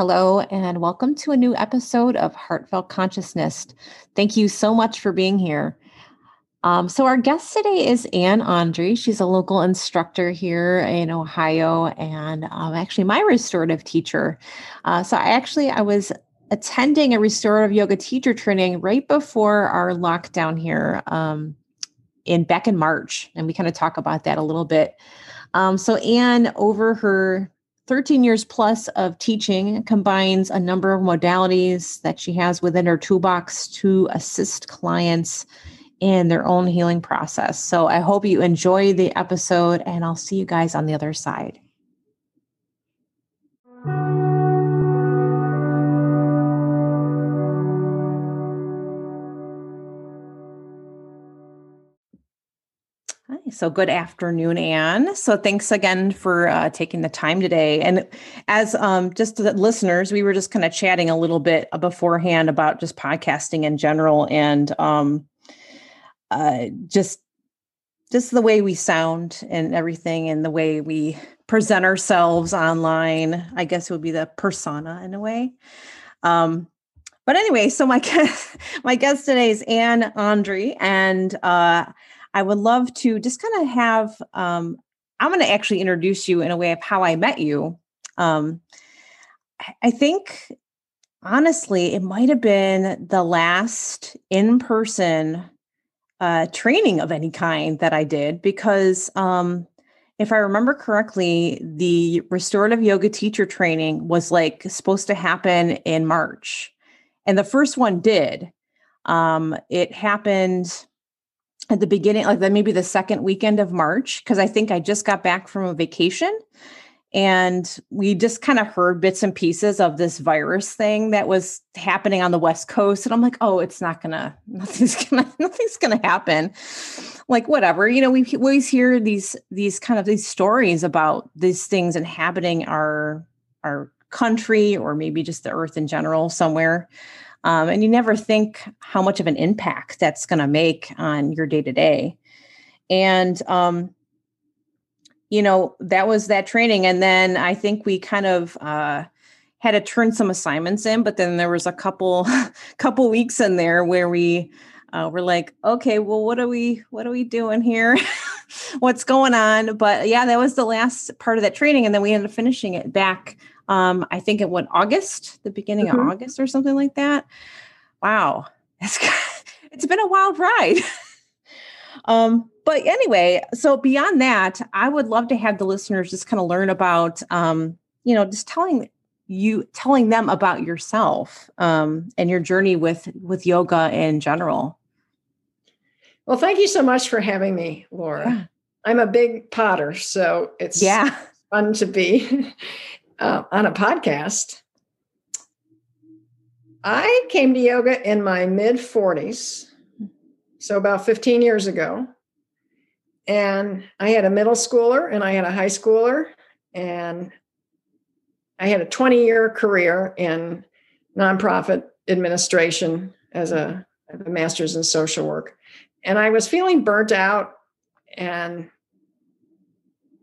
Hello, and welcome to a new episode of Heartfelt Consciousness. Thank you so much for being here. Um, so, our guest today is Anne Andre. She's a local instructor here in Ohio, and um, actually my restorative teacher. Uh, so, I actually I was attending a restorative yoga teacher training right before our lockdown here um, in back in March, and we kind of talk about that a little bit. Um, so, Anne, over her 13 years plus of teaching combines a number of modalities that she has within her toolbox to assist clients in their own healing process. So I hope you enjoy the episode, and I'll see you guys on the other side. So, good afternoon, Anne. So, thanks again for uh, taking the time today. And as um, just the listeners, we were just kind of chatting a little bit beforehand about just podcasting in general and um, uh, just just the way we sound and everything, and the way we present ourselves online. I guess it would be the persona in a way. Um, but anyway, so my guest, my guest today is Anne Andre, and uh, I would love to just kind of have, um, I'm going to actually introduce you in a way of how I met you. Um, I think, honestly, it might have been the last in person uh, training of any kind that I did because. Um, if I remember correctly, the restorative yoga teacher training was like supposed to happen in March. And the first one did. Um, it happened at the beginning, like the, maybe the second weekend of March, because I think I just got back from a vacation. And we just kind of heard bits and pieces of this virus thing that was happening on the west coast. And i'm like oh it's not gonna nothing's gonna nothing's gonna happen. Like whatever you know we, always hear these these kind of these stories about these things inhabiting our our country or maybe just the earth in general somewhere um, and you never think how much of an impact that's going to make on your day to day. And, um, you know, that was that training. And then I think we kind of, uh, had to turn some assignments in, but then there was a couple, couple weeks in there where we, uh, we're like, okay, well, what are we, what are we doing here? What's going on? But yeah, that was the last part of that training. And then we ended up finishing it back um, I think it went August, the beginning mm-hmm. of August or something like that. Wow. It's, it's been a wild ride. um, but anyway, so beyond that, I would love to have the listeners just kind of learn about, um, you know, just telling you telling them about yourself um, and your journey with with yoga in general. Well, thank you so much for having me, Laura. Yeah. I'm a big potter, so it's yeah fun to be uh, on a podcast. I came to yoga in my mid 40s, so about 15 years ago. And I had a middle schooler and I had a high schooler, and I had a 20 year career in nonprofit administration as a, a master's in social work. And I was feeling burnt out and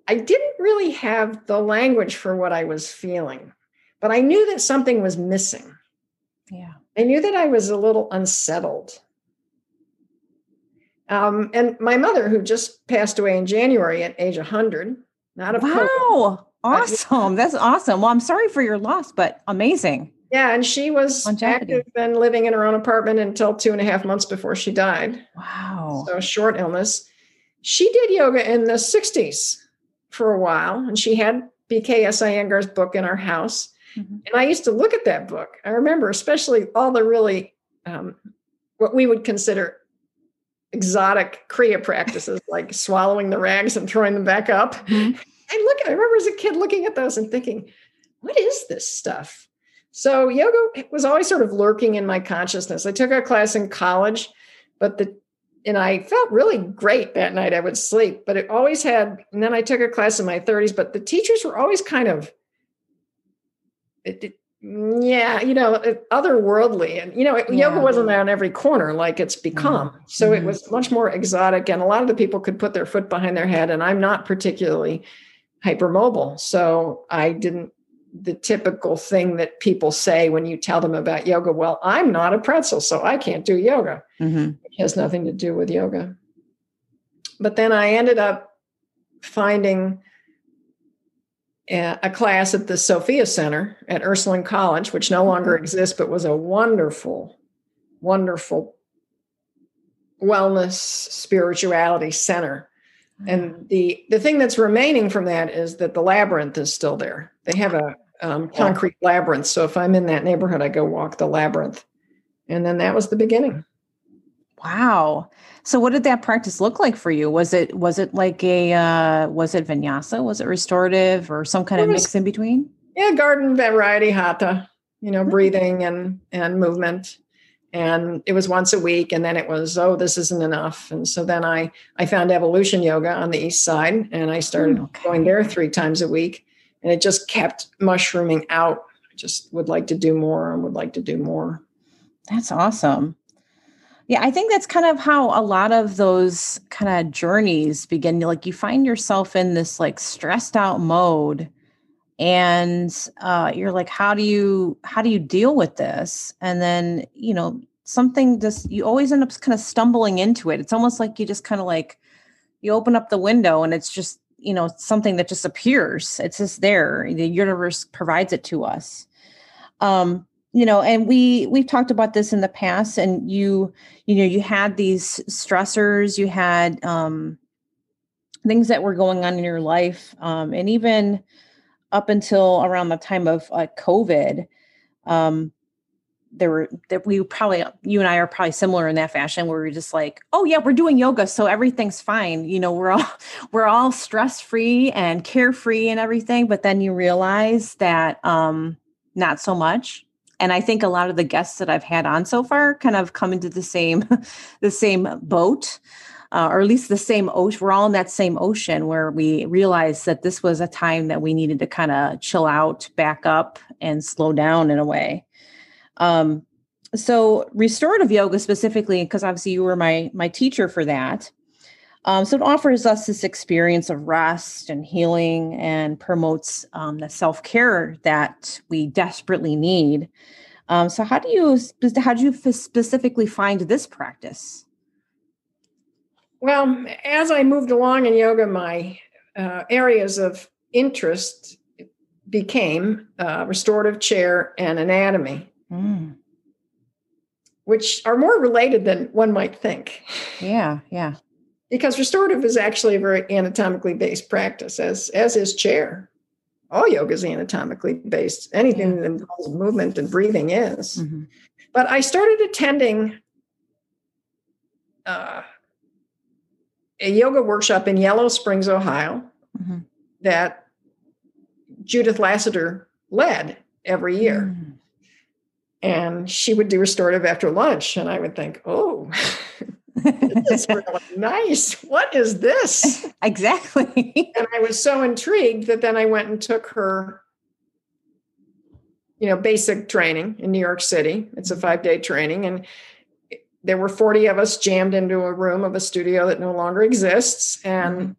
I didn't really have the language for what I was feeling, but I knew that something was missing. Yeah. I knew that I was a little unsettled. Um, and my mother, who just passed away in January at age 100, not a wow, COVID, awesome. That's awesome. Well, I'm sorry for your loss, but amazing. Yeah, and she was Longevity. active and living in her own apartment until two and a half months before she died. Wow. So short illness. She did yoga in the 60s for a while, and she had BKS Iyengar's book in our house. Mm-hmm. And I used to look at that book. I remember, especially all the really um, what we would consider exotic Kriya practices, like swallowing the rags and throwing them back up. Mm-hmm. I look at, I remember as a kid looking at those and thinking, what is this stuff? So yoga was always sort of lurking in my consciousness. I took a class in college, but the and I felt really great that night. I would sleep, but it always had, and then I took a class in my 30s, but the teachers were always kind of, it, it, yeah, you know, otherworldly. And, you know, yeah. yoga wasn't on every corner like it's become. Mm-hmm. So it mm-hmm. was much more exotic. And a lot of the people could put their foot behind their head. And I'm not particularly hypermobile. So I didn't the typical thing that people say when you tell them about yoga. Well, I'm not a pretzel, so I can't do yoga. Mm-hmm. It has nothing to do with yoga. But then I ended up finding a, a class at the Sophia Center at Ursuline College, which no longer mm-hmm. exists, but was a wonderful, wonderful wellness spirituality center and the the thing that's remaining from that is that the labyrinth is still there they have a um, concrete labyrinth so if i'm in that neighborhood i go walk the labyrinth. And then that was the beginning. Wow. So what did that practice look like for you? Was it was it like a uh, was it vinyasa? Was it restorative or some kind it of mix in between? Yeah garden variety hatha you know mm. breathing and and movement. And it was once a week and then it was oh this isn't enough. And so then i i found evolution yoga on the east side and i started okay. going there three times a week and it just kept mushrooming out. I just would like to do more and would like to do more. That's awesome. Yeah i think that's kind of how a lot of those kind of journeys begin. Like you find yourself in this like stressed out mode and uh, you're like how do you how do you deal with this? And then you know something just you always end up kind of stumbling into it. It's almost like you just kind of like you open up the window and it's just you know something that just appears. It's just there. The universe provides it to us. Um you know and we we've talked about this in the past and you you know you had these stressors you had um things that were going on in your life um and even up until around the time of uh, COVID, um, there were that we probably you and I are probably similar in that fashion where we're just like, oh yeah, we're doing yoga, so everything's fine. You know, we're all we're all stress free and carefree and everything. But then you realize that um, not so much. And I think a lot of the guests that I've had on so far kind of come into the same the same boat uh, or at least the same ocean. We're all in that same ocean where we realized that this was a time that we needed to kind of chill out, back up, and slow down in a way. Um, so restorative yoga specifically, because obviously you were my my teacher for that. Um, so it offers us this experience of rest and healing and promotes um, the self care that we desperately need. Um, so how do you how do you specifically find this practice? Well, as I moved along in yoga, my uh, areas of interest became uh, restorative chair and anatomy, mm. which are more related than one might think. Yeah, yeah. Because restorative is actually a very anatomically based practice, as as is chair. All yoga is anatomically based. Anything yeah. that involves movement and breathing is. Mm-hmm. But I started attending. Uh, a yoga workshop in Yellow Springs, Ohio, mm-hmm. that Judith Lasater led every year. Mm. And she would do restorative after lunch. And I would think, oh, this is really nice. What is this? Exactly. and I was so intrigued that then I went and took her, you know, basic training in New York City. It's a mm-hmm. five day training. And there were 40 of us jammed into a room of a studio that no longer exists and mm-hmm.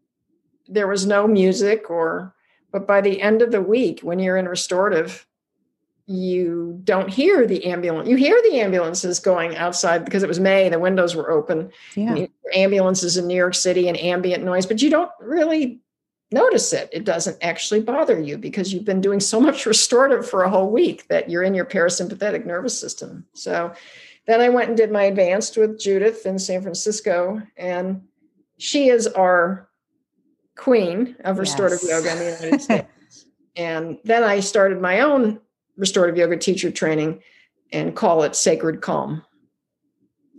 there was no music or but by the end of the week when you're in restorative you don't hear the ambulance you hear the ambulances going outside because it was may the windows were open yeah. ambulances in new york city and ambient noise but you don't really notice it it doesn't actually bother you because you've been doing so much restorative for a whole week that you're in your parasympathetic nervous system so then I went and did my advanced with Judith in San Francisco, and she is our queen of restorative yes. yoga in the United States. and then I started my own restorative yoga teacher training and call it Sacred Calm.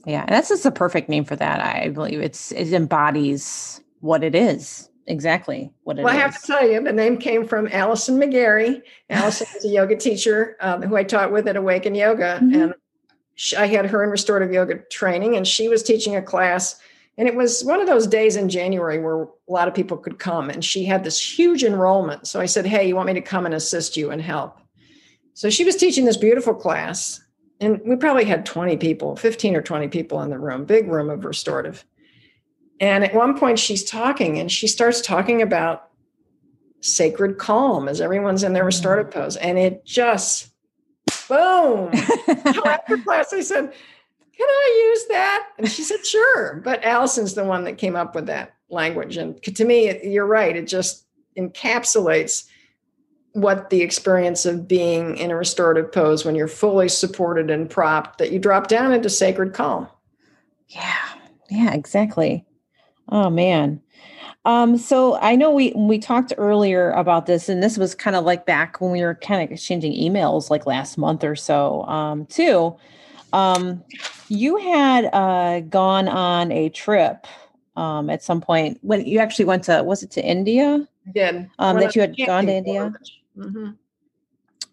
Yeah, and that's just a perfect name for that. I believe it's it embodies what it is exactly what it well, is. I have to tell you, the name came from Allison McGarry. Allison is a yoga teacher um, who I taught with at Awaken Yoga, mm-hmm. and I had her in restorative yoga training, and she was teaching a class. And it was one of those days in January where a lot of people could come, and she had this huge enrollment. So I said, Hey, you want me to come and assist you and help? So she was teaching this beautiful class, and we probably had 20 people, 15 or 20 people in the room, big room of restorative. And at one point, she's talking, and she starts talking about sacred calm as everyone's in their restorative mm. pose. And it just, boom. after class, I said, Can I use that? And she said, Sure. But Allison's the one that came up with that language. And to me, you're right. It just encapsulates what the experience of being in a restorative pose when you're fully supported and propped, that you drop down into sacred calm. Yeah. Yeah, exactly. Oh man. Um, so I know we we talked earlier about this, and this was kind of like back when we were kind of exchanging emails like last month or so, um, too. Um, you had uh, gone on a trip um, at some point when you actually went to was it to India? I did. Um, that you had gone to India. Mm-hmm.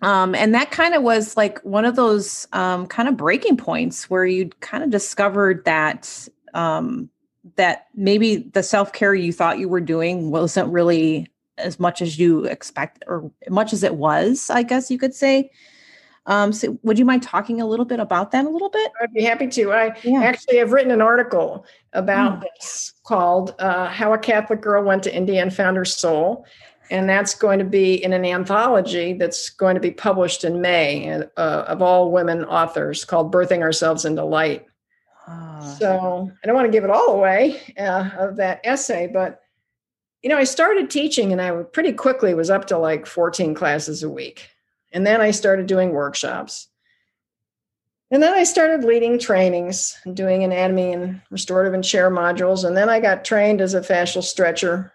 Um, and that kind of was like one of those um, kind of breaking points where you kind of discovered that um, that maybe the self care you thought you were doing wasn't really as much as you expect or much as it was, I guess you could say. Um, so would you mind talking a little bit about that a little bit? I'd be happy to. I yeah. actually have written an article about oh. this called uh, How a Catholic Girl Went to India and Found Her Soul. And that's going to be in an anthology that's going to be published in May uh, of all women authors called Birthing Ourselves into Light. Ah. So I don't want to give it all away uh, of that essay, but you know, I started teaching and I pretty quickly was up to like 14 classes a week. And then I started doing workshops. And then I started leading trainings and doing anatomy and restorative and chair modules. And then I got trained as a fascial stretcher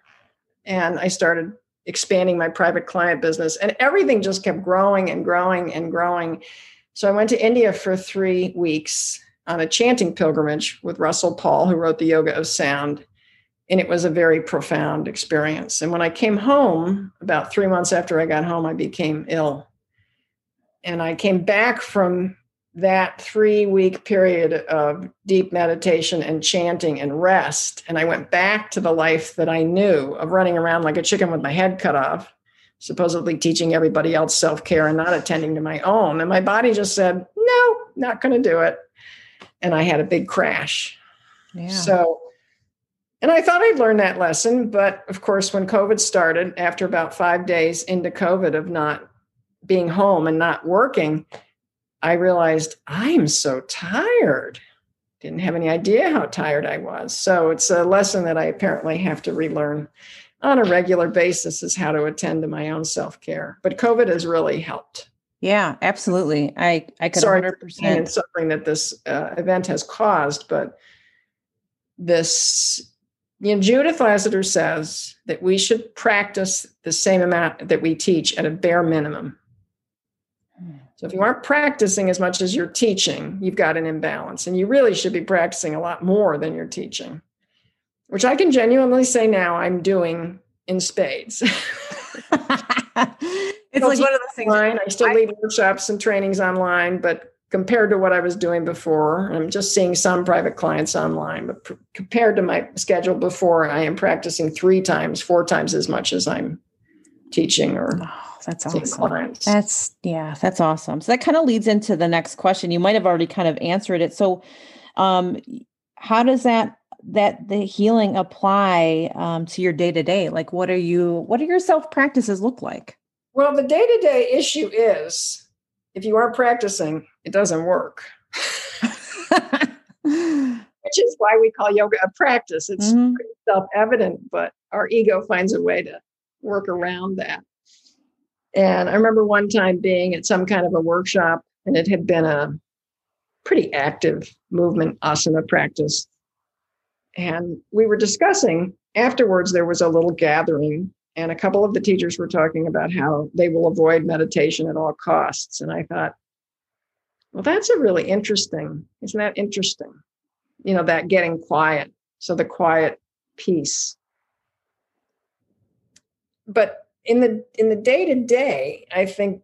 and I started expanding my private client business. And everything just kept growing and growing and growing. So I went to India for three weeks on a chanting pilgrimage with Russell Paul, who wrote the Yoga of Sound. And it was a very profound experience. And when I came home, about three months after I got home, I became ill. And I came back from that three week period of deep meditation and chanting and rest. And I went back to the life that I knew of running around like a chicken with my head cut off, supposedly teaching everybody else self care and not attending to my own. And my body just said, no, not going to do it and I had a big crash. Yeah. So, and I thought I'd learned that lesson. But of course, when COVID started, after about five days into COVID of not being home and not working, I realized I'm so tired. Didn't have any idea how tired I was. So it's a lesson that I apparently have to relearn on a regular basis is how to attend to my own self care. But COVID has really helped. Yeah, absolutely. I I could sorry 100%. for pain and suffering that this uh, event has caused, but this you know Judith Lasater says that we should practice the same amount that we teach at a bare minimum. So if you aren't practicing as much as you're teaching, you've got an imbalance, and you really should be practicing a lot more than you're teaching, which I can genuinely say now I'm doing in spades. it's like one of those things. Online. I still lead workshops and trainings online, but compared to what I was doing before, I'm just seeing some private clients online. But pr- compared to my schedule before, I am practicing three times, four times as much as I'm teaching or. Oh. That's awesome. Clients. That's yeah, that's awesome. So that kind of leads into the next question. You might have already kind of answered it. So, um, how does that that the healing apply um, to your day to day? Like, what are you? What do your self practices look like? Well, the day to day issue is if you aren't practicing, it doesn't work. Which is why we call yoga a practice. It's mm-hmm. self evident, but our ego finds a way to work around that. And I remember one time being at some kind of a workshop, and it had been a pretty active movement asana practice. And we were discussing afterwards, there was a little gathering and a couple of the teachers were talking about how they will avoid meditation at all costs. And I thought, well, that's a really interesting, isn't that interesting? You know, that getting quiet. So the quiet piece. But in the in the day to day, I think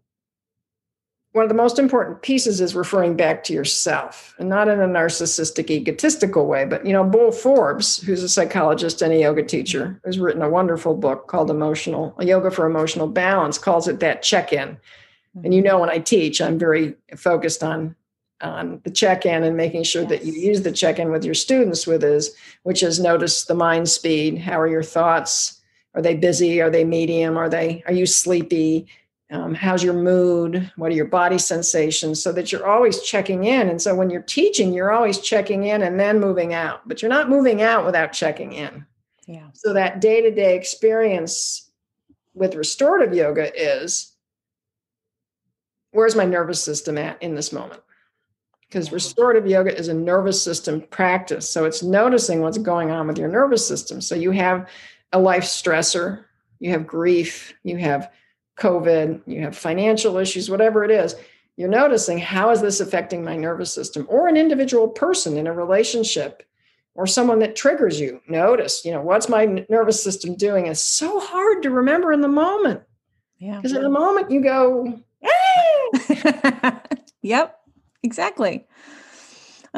one of the most important pieces is referring back to yourself and not in a narcissistic egotistical way but you know Bo Forbes who's a psychologist and a yoga teacher has written a wonderful book called emotional a yoga for emotional balance calls it that check-in and you mm-hmm. know when i teach i'm very focused on on the check-in and making sure yes. that you use the check-in with your students with is which is notice the mind speed how are your thoughts Are they busy? Are they medium? Are they are you sleepy? Um, how's your mood? What are your body sensations? So that you're always checking in. And so when you're teaching, you're always checking in and then moving out, but you're not moving out without checking in. Yeah. So that day to day experience with restorative yoga is where's my nervous system at in this moment? Because restorative yoga is a nervous system practice. So it's noticing what's going on with your nervous system. So you have a life stressor, you have grief, you have COVID, you have financial issues, whatever it is. You're noticing how is this affecting my nervous system or an individual person in a relationship or someone that triggers you. Notice, you know, what's my nervous system doing? It's so hard to remember in the moment. Yeah. Because in the moment you go, ah! yep, exactly.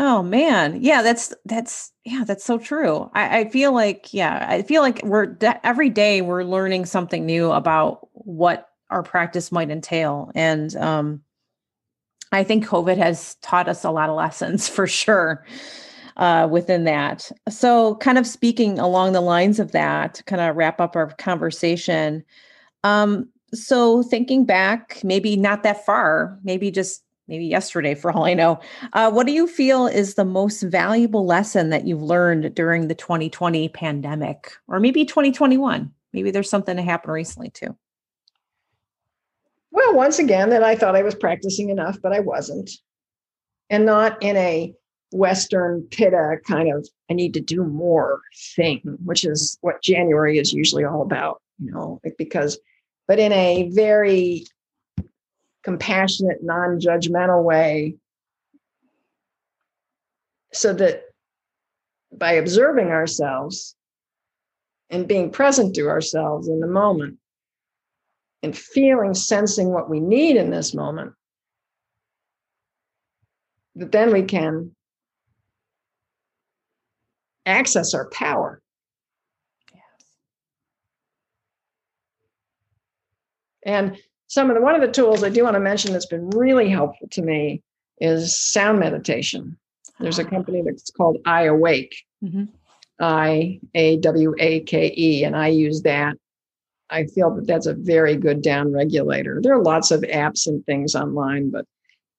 Oh man, yeah, that's that's yeah, that's so true. I, I feel like yeah, I feel like we're every day we're learning something new about what our practice might entail, and um, I think COVID has taught us a lot of lessons for sure uh, within that. So, kind of speaking along the lines of that, to kind of wrap up our conversation. Um, so, thinking back, maybe not that far, maybe just maybe yesterday for all I know. Uh, what do you feel is the most valuable lesson that you've learned during the 2020 pandemic or maybe 2021? Maybe there's something that happened recently too. Well, once again, that I thought I was practicing enough, but I wasn't. And not in a Western pitta kind of, I need to do more thing, which is what January is usually all about, you know, because, but in a very compassionate, non judgmental way. So that by observing ourselves and being present to ourselves in the moment and feeling, sensing what we need in this moment, that then we can access our power. Yes. And some of the one of the tools I do want to mention that's been really helpful to me is sound meditation. There's a ah. company that's called I Awake, mm-hmm. I A W A K E, and I use that. I feel that that's a very good down regulator. There are lots of apps and things online, but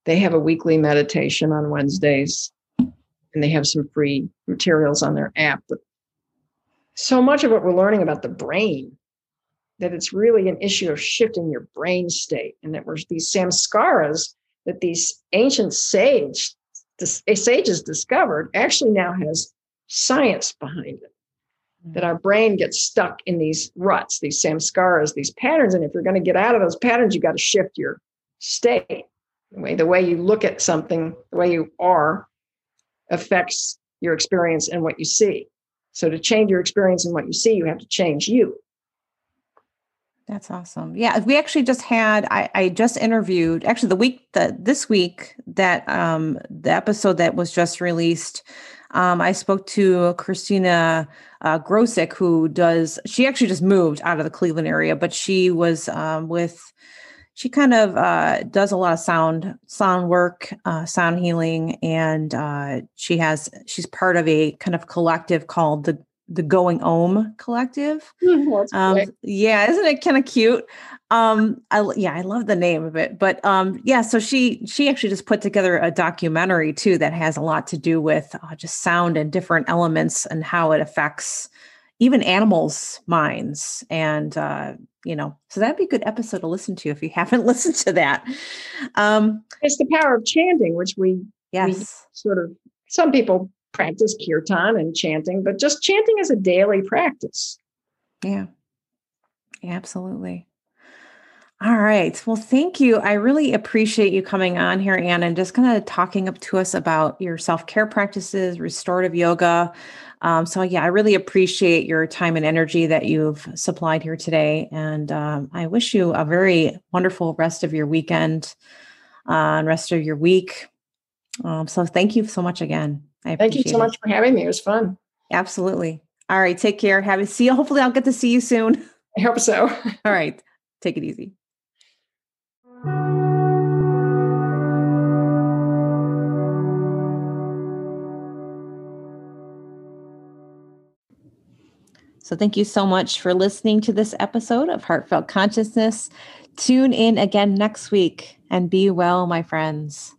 they have a weekly meditation on Wednesdays, and they have some free materials on their app. But so much of what we're learning about the brain that it's really an issue of shifting your brain state and that we're these samskaras that these ancient sage eh, sages discovered actually now has science behind it. Hmm. That our brain gets stuck in these ruts these samskaras these patterns and if you're going to get out of those patterns you got to shift your state. The way the way you look at something the way you are affects your experience and what you see. So to change your experience and what you see you have to change you that's awesome. Yeah, we actually just had I, I just interviewed actually the week that this week that um the episode that was just released. Um, I spoke to Christina uh, Grosick, who does she actually just moved out of the Cleveland area, but she was um, with she kind of uh, does a lot of sound sound work, uh, sound healing, and uh, she has she's part of a kind of collective called the the Going Om Collective. Mm, um, yeah, isn't it kind of cute? Um, I yeah, I love the name of it. But um, yeah, so she she actually just put together a documentary too that has a lot to do with uh, just sound and different elements and how it affects even animals' minds. And uh, you know, so that'd be a good episode to listen to if you haven't listened to that. Um, it's the power of chanting, which we yes we sort of some people practice kirtan and chanting, but just chanting is a daily practice. Yeah. yeah. Absolutely. All right. Well, thank you. I really appreciate you coming on here, Anne, and just kind of talking up to us about your self care practices, restorative yoga. Um, so, yeah, I really appreciate your time and energy that you've supplied here today. And um, I wish you a very wonderful rest of your weekend uh, and rest of your week. Um, so, thank you so much again. Thank you so much for having me. It was fun. Absolutely. All right. Take care. Have a see you. Hopefully, I'll get to see you soon. I hope so. All right. Take it easy. So thank you so much for listening to this episode of Heartfelt Consciousness. Tune in again next week and be well, my friends.